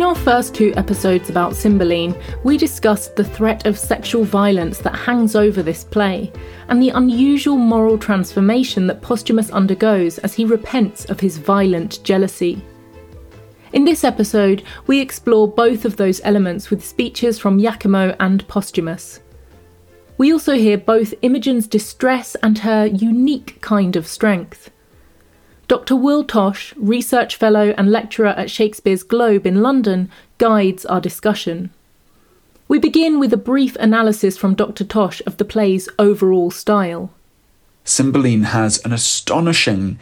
In our first two episodes about Cymbeline, we discussed the threat of sexual violence that hangs over this play, and the unusual moral transformation that Posthumus undergoes as he repents of his violent jealousy. In this episode, we explore both of those elements with speeches from Iachimo and Posthumus. We also hear both Imogen's distress and her unique kind of strength. Dr. Will Tosh, Research Fellow and lecturer at Shakespeare's Globe in London, guides our discussion. We begin with a brief analysis from Dr. Tosh of the play's overall style. Cymbeline has an astonishing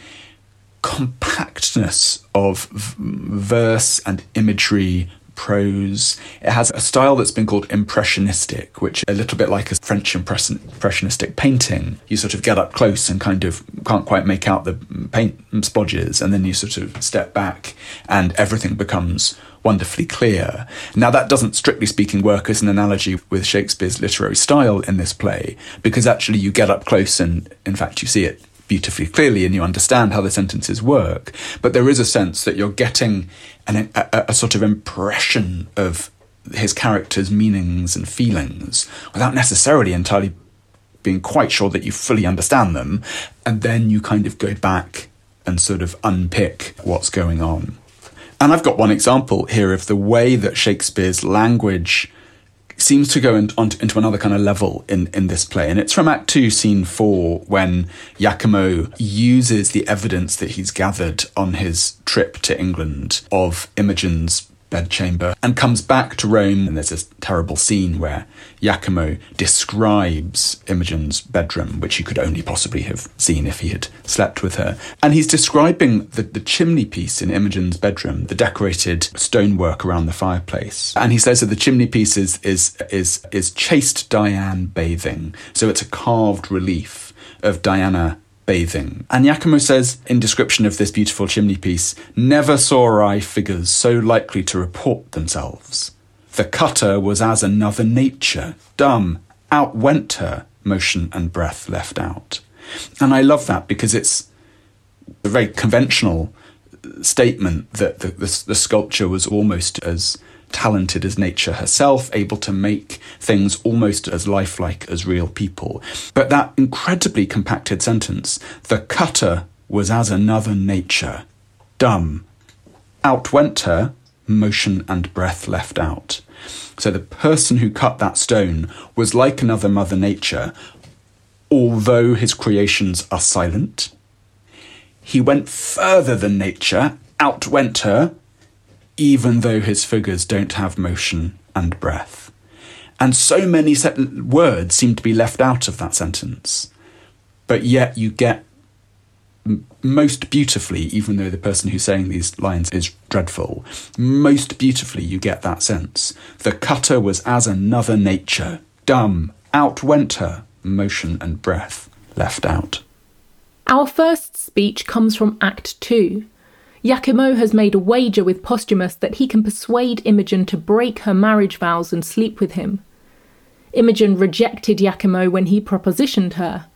compactness of v- verse and imagery prose. It has a style that's been called impressionistic, which a little bit like a French impressionistic painting. You sort of get up close and kind of can't quite make out the paint splodges, and then you sort of step back and everything becomes wonderfully clear. Now, that doesn't, strictly speaking, work as an analogy with Shakespeare's literary style in this play, because actually you get up close and, in fact, you see it beautifully clearly and you understand how the sentences work. But there is a sense that you're getting an, a, a sort of impression of his character's meanings and feelings without necessarily entirely being quite sure that you fully understand them. And then you kind of go back and sort of unpick what's going on. And I've got one example here of the way that Shakespeare's language seems to go in, on, into another kind of level in, in this play. And it's from Act 2, Scene 4, when Iachimo uses the evidence that he's gathered on his trip to England of Imogen's bedchamber and comes back to Rome. And there's this terrible scene where Iachimo describes Imogen's bedroom, which he could only possibly have seen if he had slept with her. And he's describing the, the chimney piece in Imogen's bedroom, the decorated stonework around the fireplace. And he says that the chimney piece is, is, is, is chaste Dian bathing. So it's a carved relief of Diana bathing. And Iachimo says in description of this beautiful chimney piece, never saw I figures so likely to report themselves. The cutter was as another nature, dumb, outwent her, motion and breath left out. And I love that because it's a very conventional statement that the, the, the sculpture was almost as talented as nature herself, able to make things almost as lifelike as real people. But that incredibly compacted sentence, the cutter was as another nature, dumb, outwent her, motion and breath left out. So the person who cut that stone was like another Mother Nature, although his creations are silent. He went further than nature, outwent her, even though his figures don't have motion and breath. And so many words seem to be left out of that sentence. But yet you get most beautifully, even though the person who's saying these lines is dreadful, most beautifully you get that sense. The cutter was as another nature, dumb, out went her, motion and breath left out. Our first speech comes from Act 2, Iachimo has made a wager with Posthumus that he can persuade Imogen to break her marriage vows and sleep with him. Imogen rejected Iachimo when he propositioned her.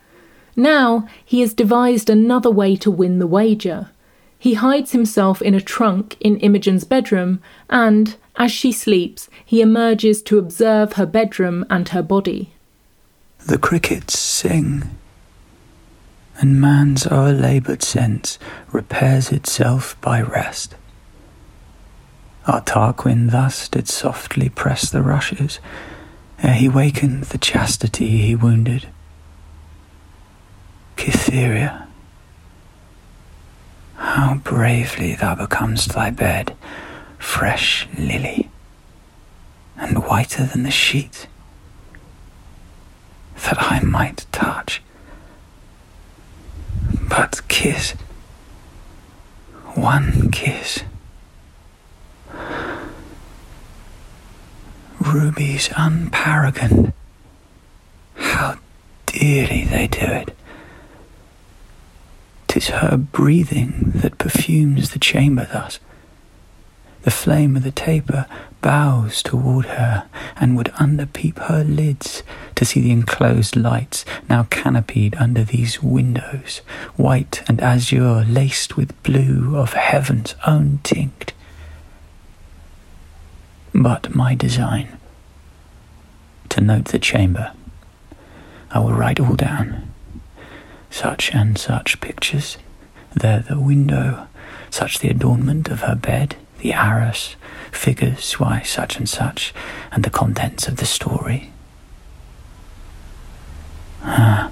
Now he has devised another way to win the wager. He hides himself in a trunk in Imogen's bedroom, and, as she sleeps, he emerges to observe her bedroom and her body. The crickets sing and man's o'erlaboured sense repairs itself by rest. Our Tarquin thus did softly press the rushes, ere he wakened the chastity he wounded. Cytherea, how bravely thou becomest thy bed, fresh lily, and whiter than the sheet, that I might touch but kiss. One kiss. Rubies unparagoned. How dearly they do it. Tis her breathing that perfumes the chamber thus. The flame of the taper bows toward her and would underpeep her lids to see the enclosed lights now canopied under these windows, white and azure laced with blue of heaven's own tinct. but my design. To note the chamber, I will write all down. Such and such pictures, there the window, such the adornment of her bed, the arras, figures, why such and such, and the contents of the story. Ah,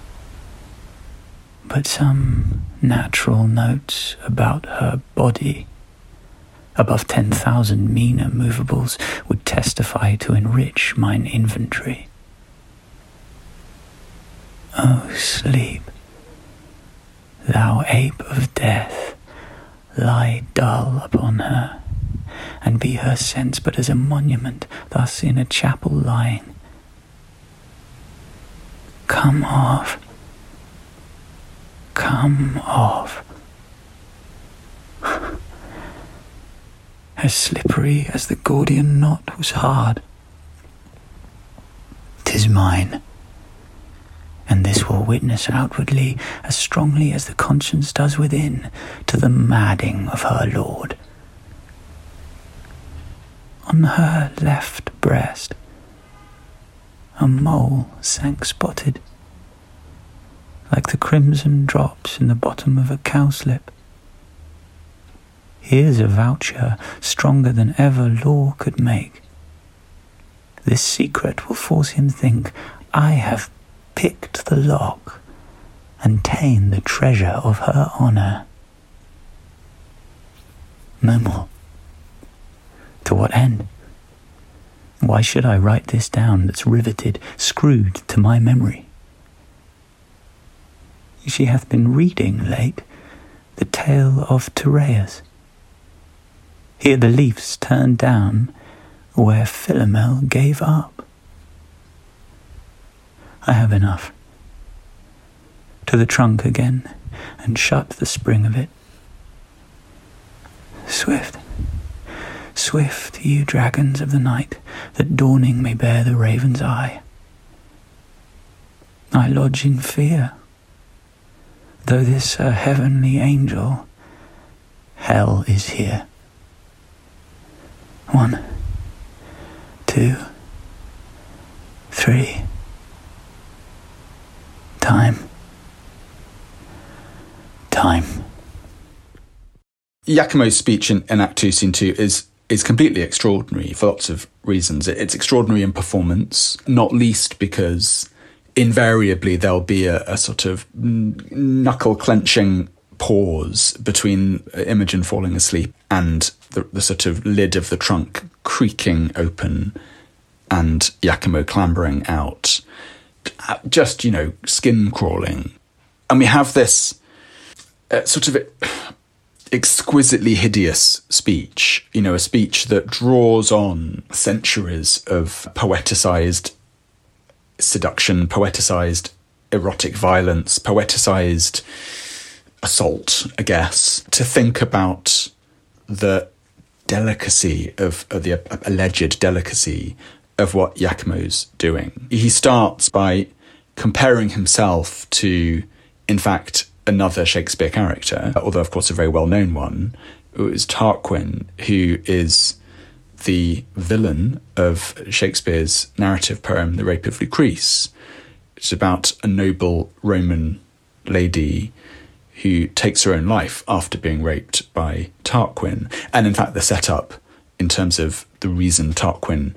but some natural notes about her body above 10,000 meaner movables would testify to enrich mine inventory. Oh, sleep, thou ape of death, lie dull upon her, and be her sense but as a monument, thus in a chapel lying. Come off come off. as slippery as the Gordian knot was hard. Tis mine, and this will witness outwardly as strongly as the conscience does within to the madding of her lord. On her left breast, a mole sank spotted like the crimson drops in the bottom of a cowslip. Here's a voucher stronger than ever law could make. This secret will force him think I have picked the lock and ta'en the treasure of her honour. No more. To what end? Why should I write this down that's riveted, screwed to my memory? She hath been reading late the tale of Tereus. Here the leaves turn down where Philomel gave up. I have enough. To the trunk again, and shut the spring of it. Swift, swift, you dragons of the night, that dawning may bear the raven's eye. I lodge in fear though this a heavenly angel, hell is here. One, two, three. Time. Time. Iachimo's speech in, in Act 2, Scene 2 is is completely extraordinary for lots of reasons. It's extraordinary in performance, not least because invariably there'll be a, a sort of knuckle clenching pause between Imogen falling asleep and the, the, sort of lid of the trunk creaking open and Iachimo clambering out. Just, you know, skin crawling. And we have this uh, sort of exquisitely hideous speech, you know, a speech that draws on centuries of poeticized seduction, poeticized erotic violence, poeticized assault, I guess, to think about the delicacy of, of the alleged delicacy of what Iachimo's doing. He starts by comparing himself to, in fact, another Shakespeare character, although, of course, a very well known one. It was Tarquin, who is the villain of Shakespeare's narrative poem, The Rape of Lucrece. It's about a noble Roman lady who takes her own life after being raped by Tarquin. And in fact, the setup in terms of the reason Tarquin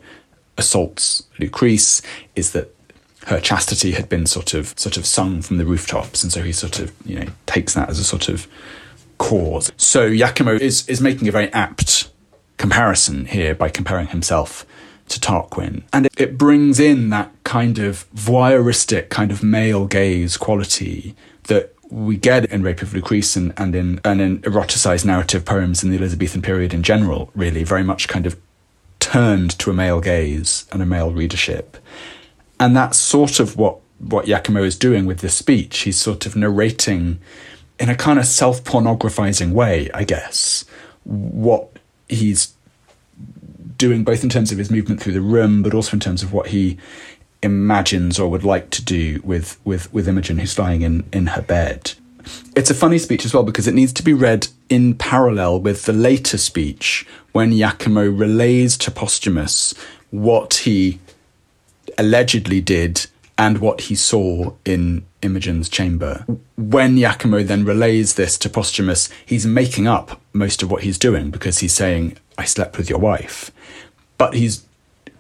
assaults Lucrece is that her chastity had been sort of sort of sung from the rooftops, and so he sort of you know takes that as a sort of cause. So Iachimo is is making a very apt comparison here by comparing himself to Tarquin. And it, it brings in that kind of voyeuristic, kind of male gaze quality that we get in Rape of Lucrece and, and in and in eroticized narrative poems in the Elizabethan period in general, really, very much kind of turned to a male gaze and a male readership. And that's sort of what, what Iachimo is doing with this speech. He's sort of narrating in a kind of self pornographizing way, I guess, what he's doing both in terms of his movement through the room, but also in terms of what he imagines or would like to do with with with Imogen, who's lying in in her bed. It's a funny speech as well because it needs to be read in parallel with the later speech when Iachimo relays to Posthumus what he allegedly did and what he saw in Imogen's chamber. When Iachimo then relays this to Posthumus, he's making up most of what he's doing because he's saying, I slept with your wife. But he's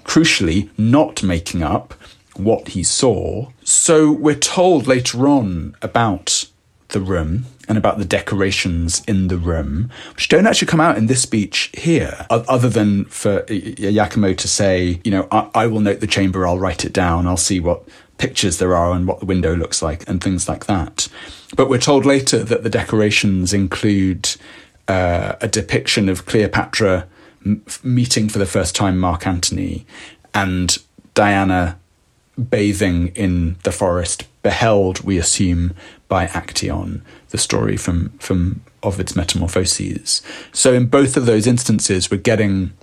crucially not making up what he saw. So we're told later on about the room and about the decorations in the room, which don't actually come out in this speech here, other than for Iachimo to say, you know, I, I will note the chamber, I'll write it down, I'll see what pictures there are and what the window looks like and things like that. But we're told later that the decorations include uh, a depiction of Cleopatra meeting for the first time Mark Antony and Diana bathing in the forest, beheld, we assume, by Actaeon, the story from, from Ovid's Metamorphoses. So in both of those instances, we're getting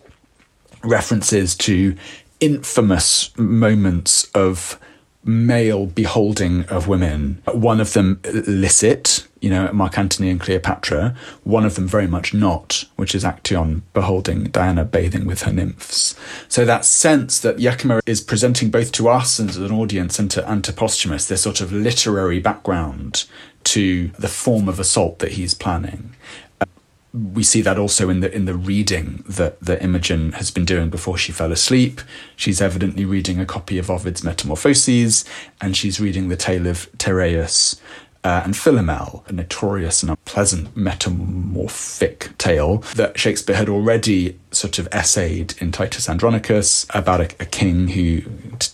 references to infamous moments of male beholding of women. One of them licit, you know, Mark Antony and Cleopatra. One of them very much not, which is Actaeon beholding Diana bathing with her nymphs. So that sense that Iachimo is presenting both to us as an audience and to, and to Posthumus this sort of literary background to the form of assault that he's planning uh, we see that also in the in the reading that that Imogen has been doing before she fell asleep. She's evidently reading a copy of Ovid's Metamorphoses, and she's reading the tale of Tereus uh, and Philomel, a notorious and unpleasant metamorphic tale that Shakespeare had already sort of essayed in Titus Andronicus about a, a king who,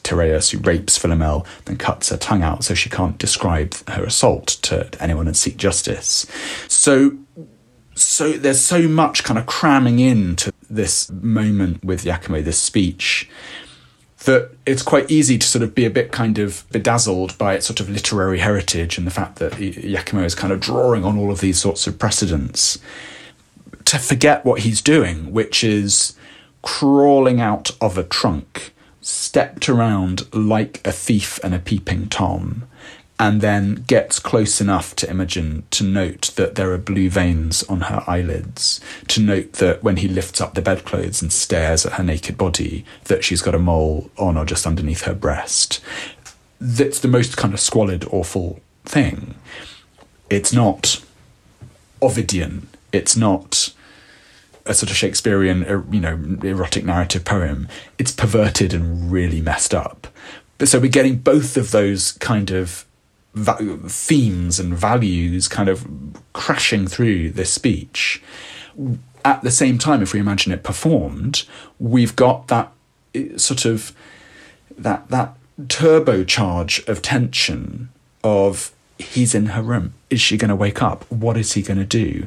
Tereus, who rapes Philomel, then cuts her tongue out so she can't describe her assault to anyone and seek justice. So so there's so much kind of cramming into this moment with Iachimo, this speech, that it's quite easy to sort of be a bit kind of bedazzled by its sort of literary heritage and the fact that Iachimo is kind of drawing on all of these sorts of precedents. To forget what he's doing, which is crawling out of a trunk, stepped around like a thief and a peeping Tom, and then gets close enough to Imogen to note that there are blue veins on her eyelids, to note that when he lifts up the bedclothes and stares at her naked body, that she's got a mole on or just underneath her breast. That's the most kind of squalid, awful thing. It's not Ovidian. It's not a sort of Shakespearean, er, you know, erotic narrative poem. It's perverted and really messed up. But so we're getting both of those kind of va- themes and values kind of crashing through this speech. At the same time, if we imagine it performed, we've got that eh, sort of that that turbocharge of tension of he's in her room. Is she going to wake up? What is he going to do?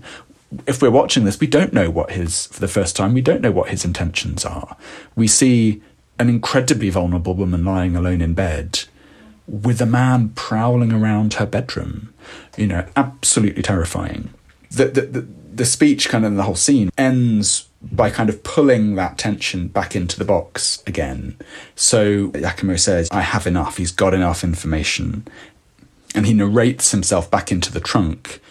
If we're watching this, we don't know what his, for the first time, we don't know what his intentions are. We see an incredibly vulnerable woman lying alone in bed with a man prowling around her bedroom. You know, absolutely terrifying. The, the, the, the speech, kind of the whole scene, ends by kind of pulling that tension back into the box again. So Iachimo says, I have enough, he's got enough information. And he narrates himself back into the trunk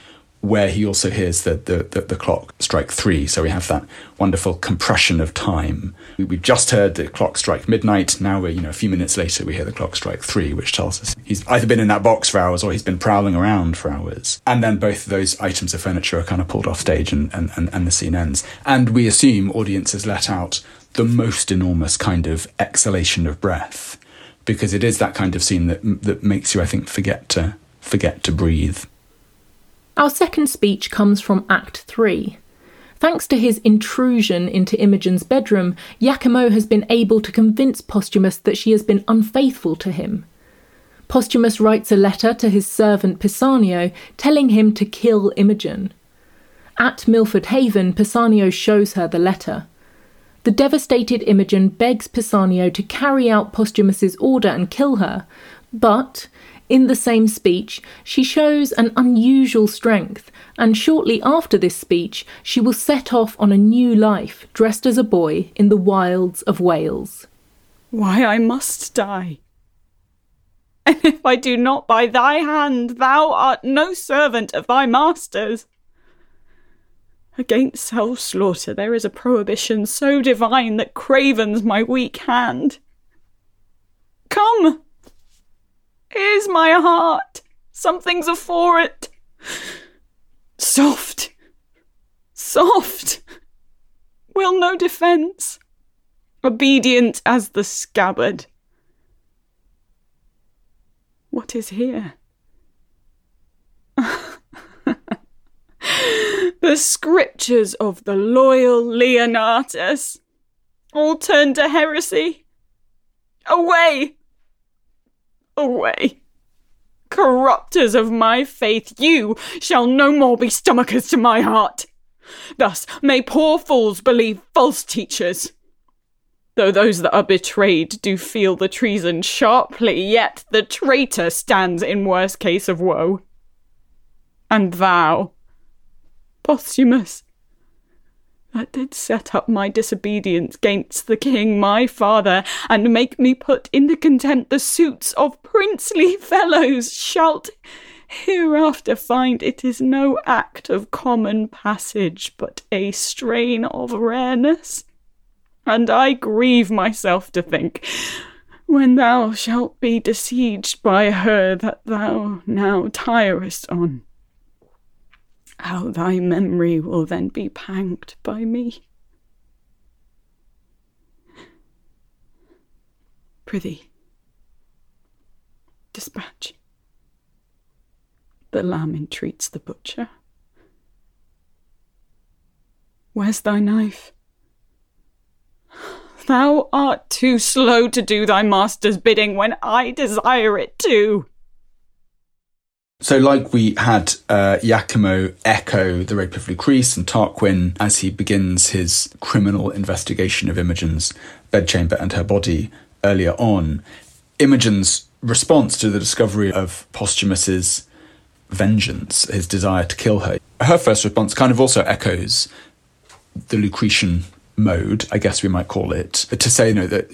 where he also hears the, the, the, the, clock strike three. So we have that wonderful compression of time. We, have just heard the clock strike midnight. Now we're, you know, a few minutes later, we hear the clock strike three, which tells us he's either been in that box for hours or he's been prowling around for hours. And then both of those items of furniture are kind of pulled off stage and, and, and, and the scene ends. And we assume audiences let out the most enormous kind of exhalation of breath because it is that kind of scene that, that makes you, I think, forget to, forget to breathe. Our second speech comes from Act 3. Thanks to his intrusion into Imogen's bedroom, Iachimo has been able to convince Posthumus that she has been unfaithful to him. Posthumus writes a letter to his servant Pisanio telling him to kill Imogen. At Milford Haven, Pisanio shows her the letter. The devastated Imogen begs Pisanio to carry out Posthumus's order and kill her, but in the same speech, she shows an unusual strength, and shortly after this speech, she will set off on a new life, dressed as a boy, in the wilds of Wales. Why, I must die. And if I do not by thy hand, thou art no servant of thy master's. Against self slaughter there is a prohibition so divine that cravens my weak hand. Come! Here's my heart. Something's afore it. Soft. Soft. Will no defence. Obedient as the scabbard. What is here? the scriptures of the loyal Leonatus, all turned to heresy. Away! Away! Corrupters of my faith, you shall no more be stomachers to my heart. Thus may poor fools believe false teachers. Though those that are betrayed do feel the treason sharply, yet the traitor stands in worse case of woe. And thou, Posthumus, that did set up my disobedience gainst the king my father, and make me put into contempt the suits of princely fellows, shalt hereafter find it is no act of common passage, but a strain of rareness. And I grieve myself to think, when thou shalt be besieged by her that thou now tirest on, how thy memory will then be panged by me. Prithee, dispatch. The lamb entreats the butcher. Where's thy knife? Thou art too slow to do thy master's bidding when I desire it too. So, like we had uh, echo the rape of Lucrece and Tarquin as he begins his criminal investigation of Imogen's bedchamber and her body earlier on, Imogen's response to the discovery of Posthumus's vengeance, his desire to kill her, her first response kind of also echoes the Lucretian mode, I guess we might call it, to say, you know, that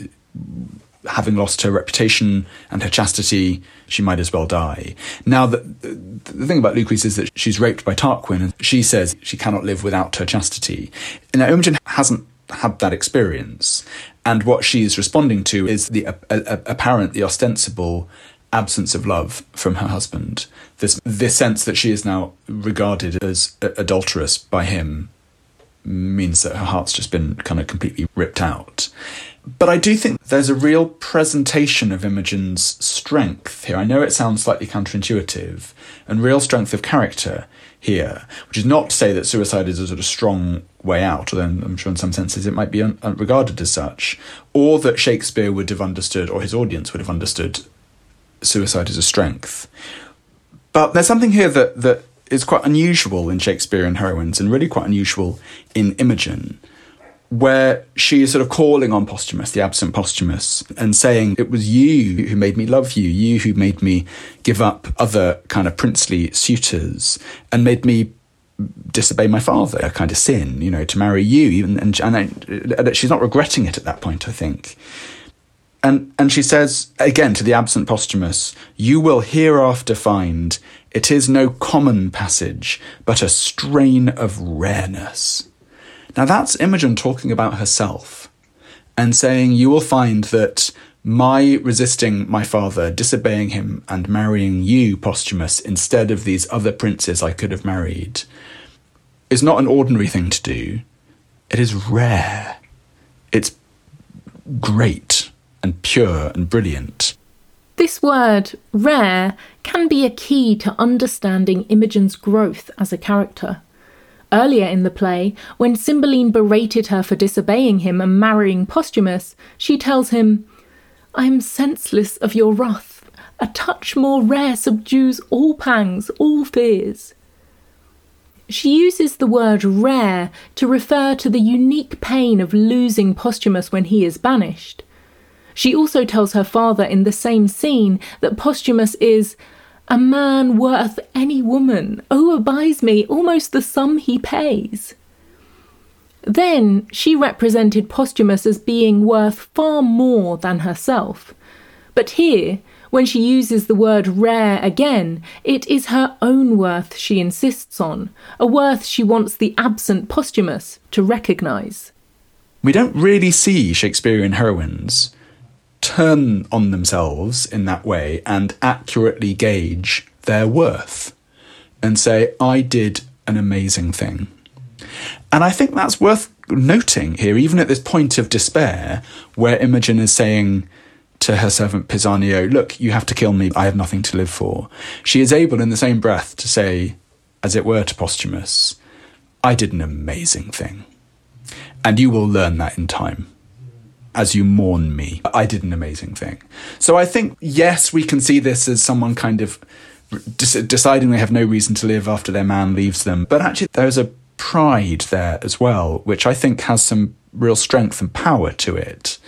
having lost her reputation and her chastity, she might as well die. Now, the, the thing about Lucrece is that she's raped by Tarquin, and she says she cannot live without her chastity. Now, Imogen hasn't had that experience, and what she's responding to is the apparent, the ostensible absence of love from her husband. This this sense that she is now regarded as adulterous by him means that her heart's just been kind of completely ripped out. But I do think there's a real presentation of Imogen's strength here. I know it sounds slightly counterintuitive, and real strength of character here, which is not to say that suicide is a sort of strong way out, although I'm sure in some senses it might be un- regarded as such, or that Shakespeare would have understood, or his audience would have understood, suicide as a strength. But there's something here that, that is quite unusual in Shakespearean heroines, and really quite unusual in Imogen where she is sort of calling on Posthumus, the absent Posthumus, and saying, It was you who made me love you, you who made me give up other kind of princely suitors and made me disobey my father, a kind of sin, you know, to marry you. Even and, and, and she's not regretting it at that point, I think. And and she says again to the absent Posthumus, "You will hereafter find it is no common passage, but a strain of rareness." Now that's Imogen talking about herself and saying, You will find that my resisting my father, disobeying him, and marrying you, Posthumus, instead of these other princes I could have married, is not an ordinary thing to do. It is rare. It's great and pure and brilliant. This word, rare, can be a key to understanding Imogen's growth as a character. Earlier in the play, when Cymbeline berated her for disobeying him and marrying Posthumus, she tells him, I am senseless of your wrath. A touch more rare subdues all pangs, all fears. She uses the word rare to refer to the unique pain of losing Posthumus when he is banished. She also tells her father in the same scene that Posthumus is a man worth any woman, oh, buys me almost the sum he pays. Then she represented Posthumus as being worth far more than herself. But here When she uses the word rare again, it is her own worth she insists on, a worth she wants the absent Posthumus to recognise. We don't really see Shakespearean heroines turn on themselves in that way and accurately gauge their worth and say, I did an amazing thing. And I think that's worth noting here, even at this point of despair, where Imogen is saying to her servant Pisanio, Look, you have to kill me, I have nothing to live for. She is able in the same breath to say, as it were to Posthumus, I did an amazing thing. And you will learn that in time as you mourn me. I did an amazing thing. So I think, yes, we can see this as someone kind of deciding they have no reason to live after their man leaves them. But actually, there's a pride there as well, which I think has some real strength and power to it.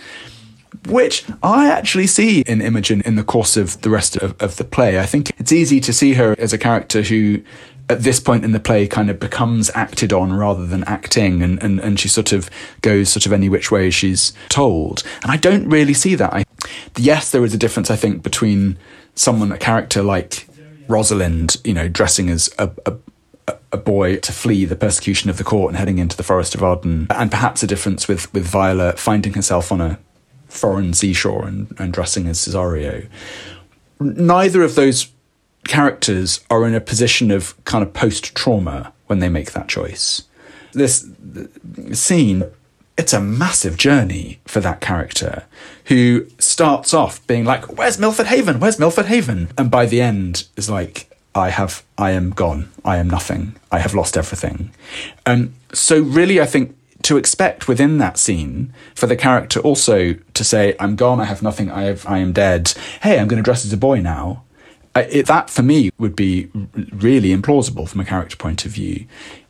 Which I actually see in Imogen in the course of the rest of, of the play. I think it's easy to see her as a character who at this point in the play kind of becomes acted on rather than acting and, and, and she sort of goes sort of any which way she's told. And I don't really see that. I, yes, there is a difference, I think, between someone, a character like Rosalind, you know, dressing as a, a a boy to flee the persecution of the court and heading into the forest of Arden, and perhaps a difference with, with Viola finding herself on a foreign seashore and, and dressing as Cesario. Neither of those characters are in a position of kind of post trauma when they make that choice. This scene, it's a massive journey for that character who starts off being like, Where's Milford Haven? Where's Milford Haven? And by the end is like, I have, I am gone. I am nothing. I have lost everything. And so, really, I think to expect within that scene for the character also to say, I'm gone, I have nothing, I, have, I am dead. Hey, I'm going to dress as a boy now it, that for me would be really implausible from a character point of view.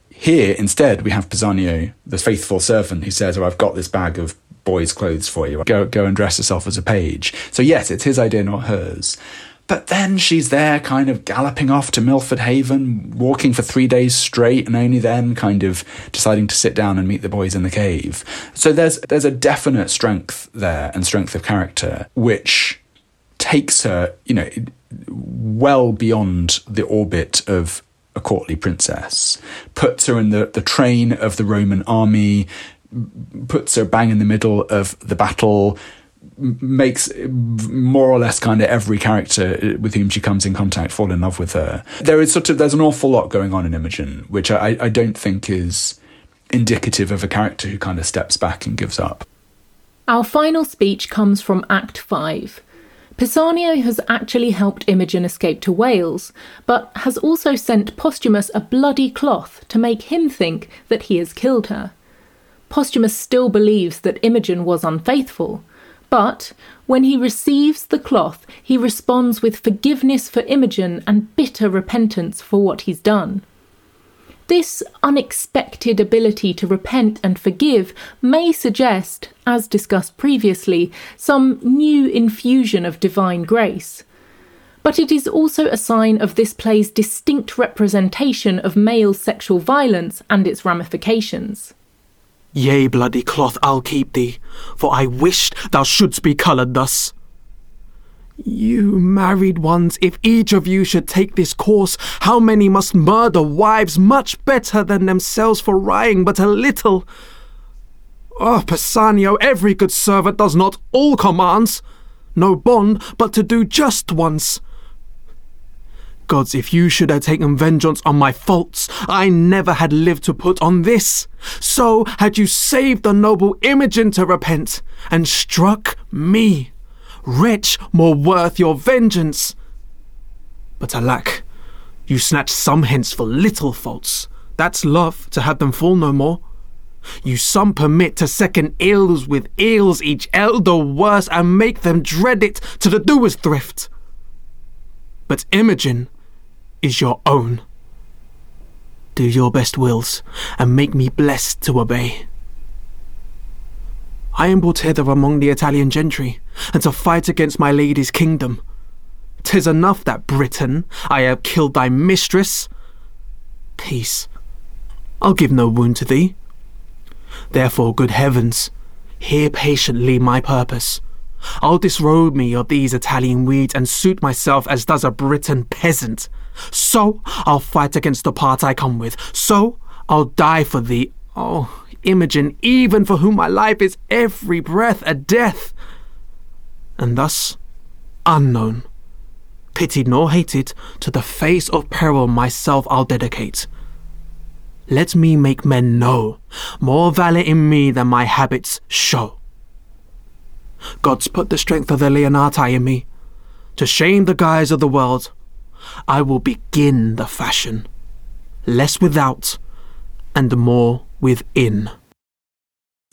Here, instead, we have Pisanio, the faithful servant, who says, "Oh, I've got this bag of boys' clothes for you. Go, go and dress yourself as a page." So yes, it's his idea, not hers. But then she's there, kind of galloping off to Milford Haven, walking for three days straight, and only then kind of deciding to sit down and meet the boys in the cave. So there's there's a definite strength there and strength of character, which takes her, you know, well beyond the orbit of a courtly princess, puts her in the, the train of the Roman army, puts her bang in the middle of the battle, makes more or less kind of every character uh, with whom she comes in contact fall in love with her. There is sort of there's an awful lot going on in Imogen, which I, I don't think is indicative of a character who kind of steps back and gives up. Our final speech comes from Act 5. Pisanio has actually helped Imogen escape to Wales, but has also sent Posthumus a bloody cloth to make him think that he has killed her. Posthumus still believes that Imogen was unfaithful, but when he receives the cloth, he responds with forgiveness for Imogen and bitter repentance for what he's done. This unexpected ability to repent and forgive may suggest, as discussed previously, some new infusion of divine grace. But it is also a sign of this play's distinct representation of male sexual violence and its ramifications. Yea, bloody cloth, I'll keep thee, for I wished thou shouldst be coloured thus. You married ones, if each of you should take this course, how many must murder wives much better than themselves for rying but a little? Oh, Pisanio, every good servant does not all commands. No bond, but to do just once. Gods, if you should have taken vengeance on my faults, I never had lived to put on this. So had you saved the noble Imogen to repent, and struck me wretch more worth your vengeance. But alack, you snatch some hence for little faults. That's love, to have them fall no more. You some permit to second ills with ills, each elder worse, and make them dread it to the doer's thrift. But Imogen is your own. Do your best wills, and make me blessed to obey. I am brought hither among the Italian gentry, and to fight against my lady's kingdom. Tis enough that, Britain, I have killed thy mistress. Peace. I'll give no wound to thee. Therefore, good heavens, hear patiently my purpose. I'll disrobe me of these Italian weeds and suit myself as does a Briton peasant. So I'll fight against the part I come with. So I'll die for thee. Oh, Imogen, even for whom my life is every breath a death. And thus, unknown, pitied nor hated, to the face of peril myself I'll dedicate. Let me make men know more valour in me than my habits show. God's put the strength of the Leonati in me. To shame the guise of the world, I will begin the fashion, less without and more within.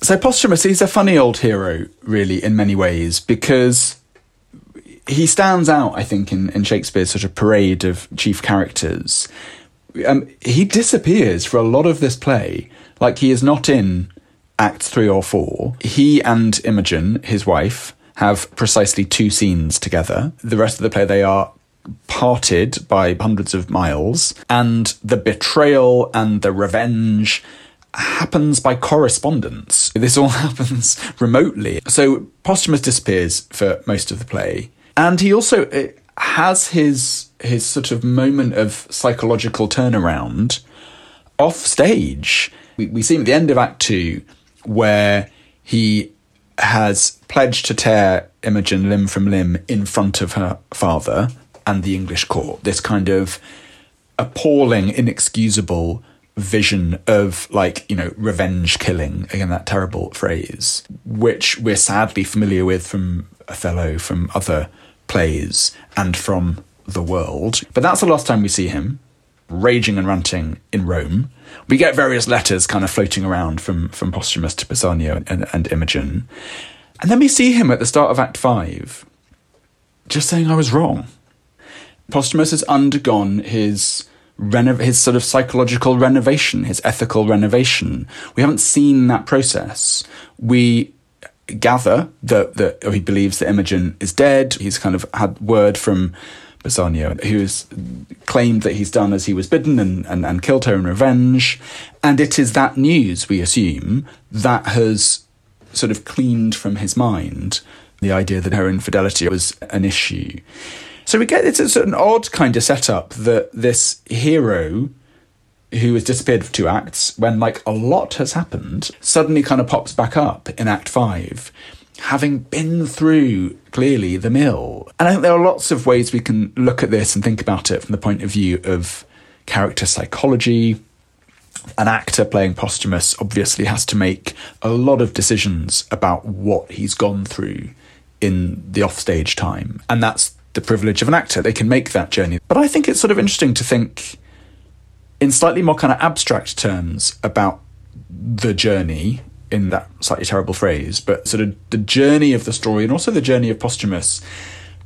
So Posthumus, he's a funny old hero, really, in many ways, because he stands out, I think, in, in Shakespeare's sort of parade of chief characters. Um, he disappears for a lot of this play. Like he is not in Act three or four. He and Imogen, his wife, have precisely two scenes together. The rest of the play, they are parted by hundreds of miles, and the betrayal and the revenge happens by correspondence. This all happens remotely. So Posthumus disappears for most of the play, and he also uh, has his his sort of moment of psychological turnaround off stage. We, we see him at the end of Act Two, where he has pledged to tear Imogen limb from limb in front of her father and the English court. This kind of appalling, inexcusable vision of like you know revenge killing again that terrible phrase which we're sadly familiar with from othello from other plays and from the world. But that's the last time we see him raging and ranting in rome. We get various letters kind of floating around from from posthumus to Pisanio and, and imogen. And then we see him at the start of act 5 just saying i was wrong. Posthumus has undergone his renov- his sort of psychological renovation, his ethical renovation. We haven't seen that process. We gather that, that he believes that Imogen is dead. He's kind of had word from Pisanio, who has claimed that he's done as he was bidden and, and, and killed her in revenge. And it is that news, we assume, that has sort of cleaned from his mind the idea that her infidelity was an issue. So we get it's sort an odd kind of setup that this hero who has disappeared for two acts, when like a lot has happened, suddenly kind of pops back up in Act Five, having been through clearly the mill. And I think there are lots of ways we can look at this and think about it from the point of view of character psychology. An actor playing Posthumus obviously has to make a lot of decisions about what he's gone through in the offstage time. And that's the privilege of an actor. They can make that journey. But I think it's sort of interesting to think in slightly more kind of abstract terms about the journey in that slightly terrible phrase, but sort of the journey of the story and also the journey of Posthumus,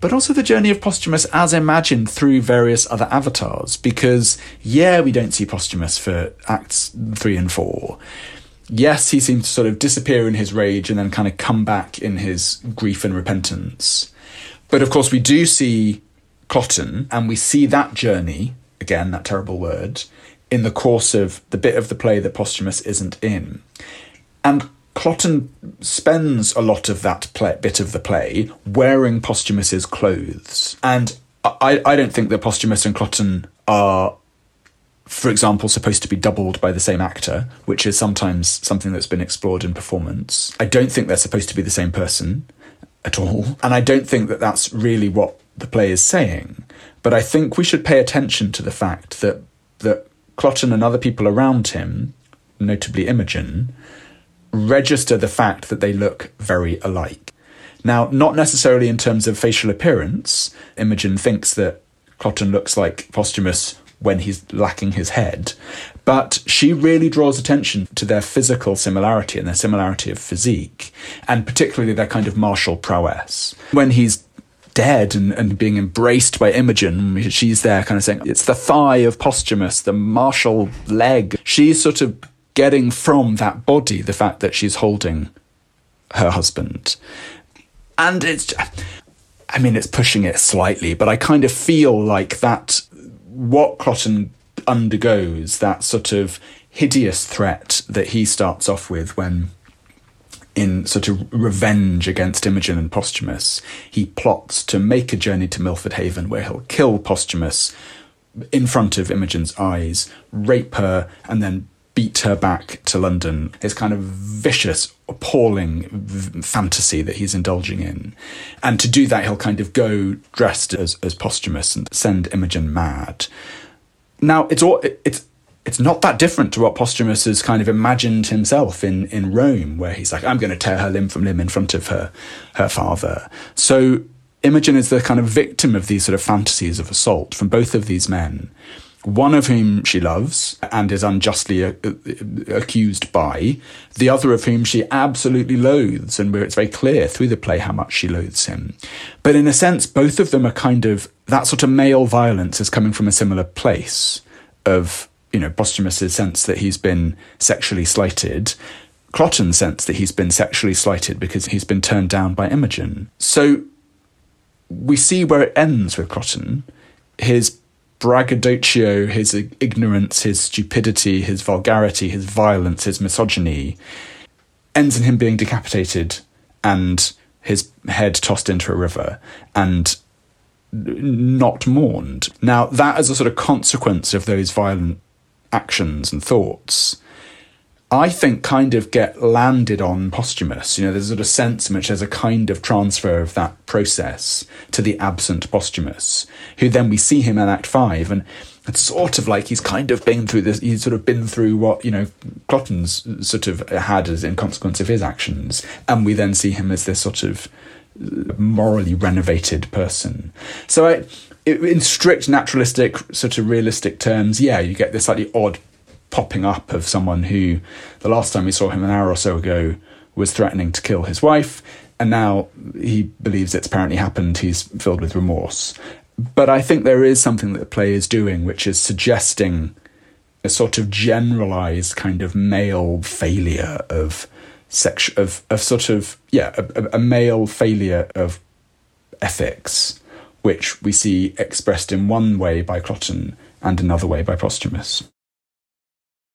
but also the journey of Posthumus as imagined through various other avatars. Because, yeah, we don't see Posthumus for acts three and four. Yes, he seems to sort of disappear in his rage and then kind of come back in his grief and repentance. But of course, we do see Cloten, and we see that journey, again, that terrible word, in the course of the bit of the play that Posthumus isn't in. And Cloten spends a lot of that play, bit of the play wearing Posthumus's clothes. And I, I don't think that Posthumus and Cloten are, for example, supposed to be doubled by the same actor, which is sometimes something that's been explored in performance. I don't think they're supposed to be the same person at all. And I don't think that that's really what the play is saying. But I think we should pay attention to the fact that that Cloten and other people around him, notably Imogen, register the fact that they look very alike. Now, not necessarily in terms of facial appearance. Imogen thinks that Cloten looks like Posthumus when he's lacking his head, but she really draws attention to their physical similarity and their similarity of physique, and particularly their kind of martial prowess. When he's dead and, and being embraced by Imogen, she's there kind of saying, It's the thigh of Posthumus, the martial leg. She's sort of getting from that body the fact that she's holding her husband. And it's, I mean, it's pushing it slightly, but I kind of feel like that what Cloten undergoes that sort of hideous threat that he starts off with when in sort of revenge against Imogen and Posthumus, he plots to make a journey to Milford Haven where he'll kill Posthumus in front of Imogen's eyes, rape her, and then beat her back to London. His kind of vicious, appalling v- fantasy that he's indulging in. And to do that, he'll kind of go dressed as, as Posthumus and send Imogen mad. Now, it's all, it's, it's not that different to what Posthumus has kind of imagined himself in, in Rome, where he's like, I'm going to tear her limb from limb in front of her, her father. So Imogen is the kind of victim of these sort of fantasies of assault from both of these men, one of whom she loves and is unjustly uh, uh, accused by, the other of whom she absolutely loathes, and where it's very clear through the play how much she loathes him. But in a sense, both of them are kind of that sort of male violence is coming from a similar place of, you know, Posthumus' sense that he's been sexually slighted. Cloten's sense that he's been sexually slighted because he's been turned down by Imogen. So we see where it ends with Cloten. His braggadocio, his ignorance, his stupidity, his vulgarity, his violence, his misogyny ends in him being decapitated and his head tossed into a river and not mourned. Now, that is a sort of consequence of those violent actions and thoughts I think kind of get landed on Posthumus. You know, there's a sort of sense in which there's a kind of transfer of that process to the absent Posthumus, who then we see him in Act Five, and it's sort of like he's kind of been through this. He's sort of been through what you know Cloten's sort of had as in consequence of his actions, and we then see him as this sort of uh, morally renovated person. So I, in strict naturalistic, sort of realistic terms, yeah, you get this slightly odd popping up of someone who, the last time we saw him an hour or so ago, was threatening to kill his wife, and now he believes it's apparently happened. He's filled with remorse. But I think there is something that the play is doing, which is suggesting a sort of generalized kind of male failure of sex of of sort of yeah a, a male failure of ethics, which we see expressed in one way by Cloten and another way by Posthumus.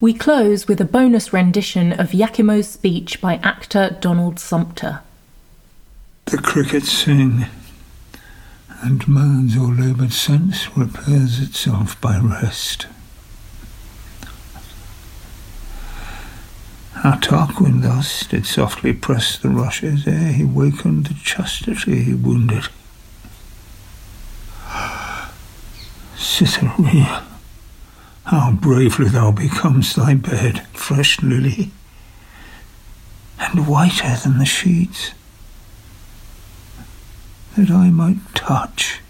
We close with a bonus rendition of Iachimo's speech by actor Donald Sumpter. The crickets sing, and man's or laboured sense repairs itself by rest. Our Tarquin thus did softly press the rushes ere he wakened the chastity he wounded. Cytherea how bravely thou becomest thy bed, fresh lily, and whiter than the sheets, that I might touch,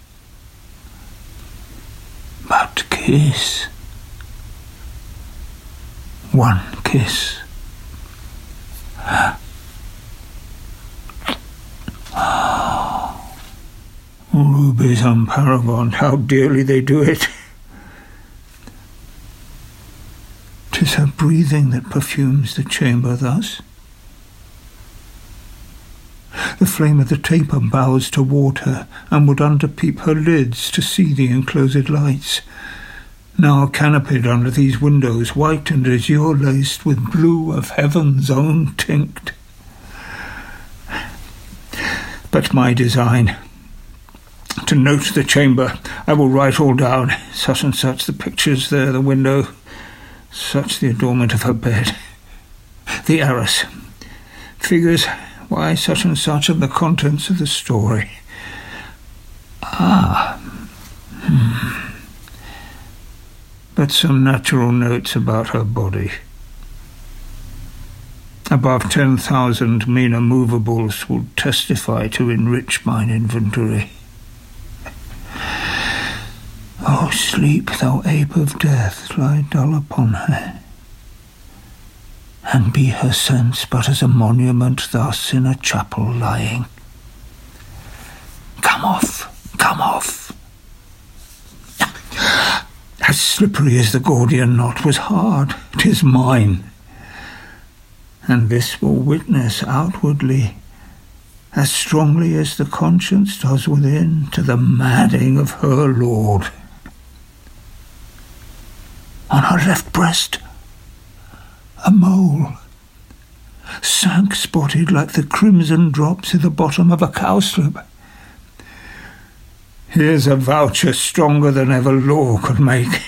but kiss. One kiss. Oh, rubies on Paragon, how dearly they do it. 'Tis her breathing that perfumes the chamber thus. The flame of the taper bows toward her, and would underpeep her lids to see the enclosed lights. Now canopied under these windows, white and azure laced with blue of heaven's own tinct. But my design, to note the chamber, I will write all down, such and such the pictures there, the window, such the adornment of her bed. The arras. Figures why such and such are the contents of the story. Ah. Hmm. But some natural notes about her body. Above 10,000 meaner movables will testify to enrich mine inventory. Oh, sleep, thou ape of death, lie dull upon her, and be her sense but as a monument thus in a chapel lying. Come off, come off. As slippery as the Gordian knot was hard, tis mine. And this will witness outwardly, as strongly as the conscience does within, to the madding of her lord on her left breast, a mole, cinque-spotted like the crimson drops at the bottom of a cowslip. Here's a voucher stronger than ever law could make.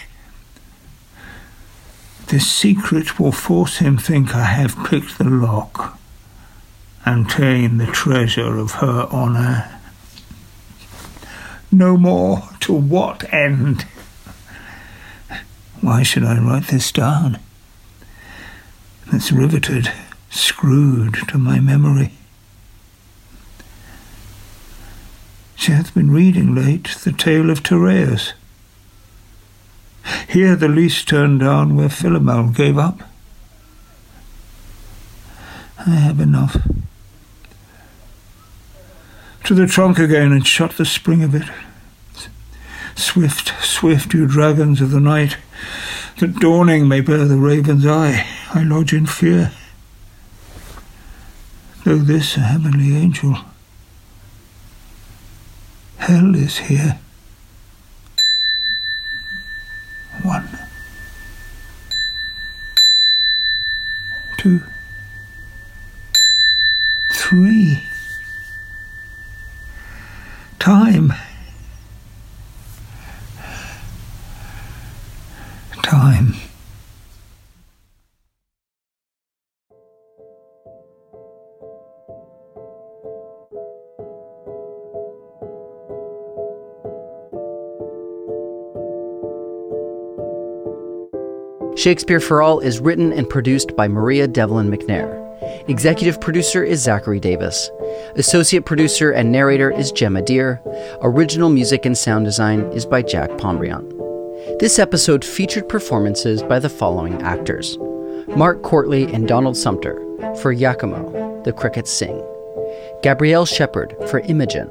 This secret will force him think I have picked the lock and ta'en the treasure of her honour. No more, to what end? Why should I write this down? It's riveted, screwed to my memory. She hath been reading late the tale of Tereus. Here the lease turned down where Philomel gave up. I have enough. To the trunk again and shut the spring of it. Swift, swift, you dragons of the night, that dawning may bear the raven's eye. I lodge in fear. Though this a heavenly angel, hell is here. One, two, three. Time. Shakespeare for All is written and produced by Maria Devlin McNair. Executive producer is Zachary Davis. Associate producer and narrator is Gemma Deer. Original music and sound design is by Jack Pombriant. This episode featured performances by the following actors Mark Courtley and Donald Sumpter for Iachimo, The Crickets Sing, Gabrielle Shepard for Imogen,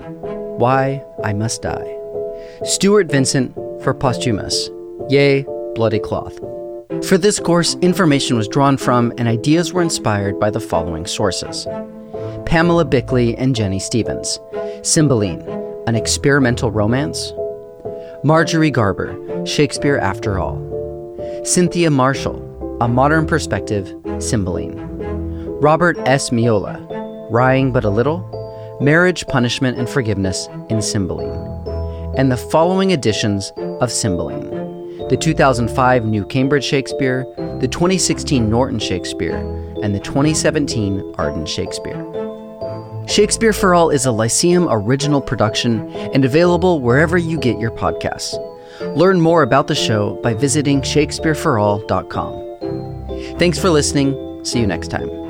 Why I Must Die, Stuart Vincent for Posthumus, Yea, Bloody Cloth. For this course, information was drawn from and ideas were inspired by the following sources. Pamela Bickley and Jenny Stevens, Cymbeline, an experimental romance, Marjorie Garber, Shakespeare After All, Cynthia Marshall, A Modern Perspective, Cymbeline, Robert S. Miola, Wrying But a Little, Marriage, Punishment, and Forgiveness in Cymbeline, and the following editions of Cymbeline the 2005 New Cambridge Shakespeare, the 2016 Norton Shakespeare, and the 2017 Arden Shakespeare. Shakespeare for All is a Lyceum original production and available wherever you get your podcasts. Learn more about the show by visiting shakespeareforall.com. Thanks for listening. See you next time.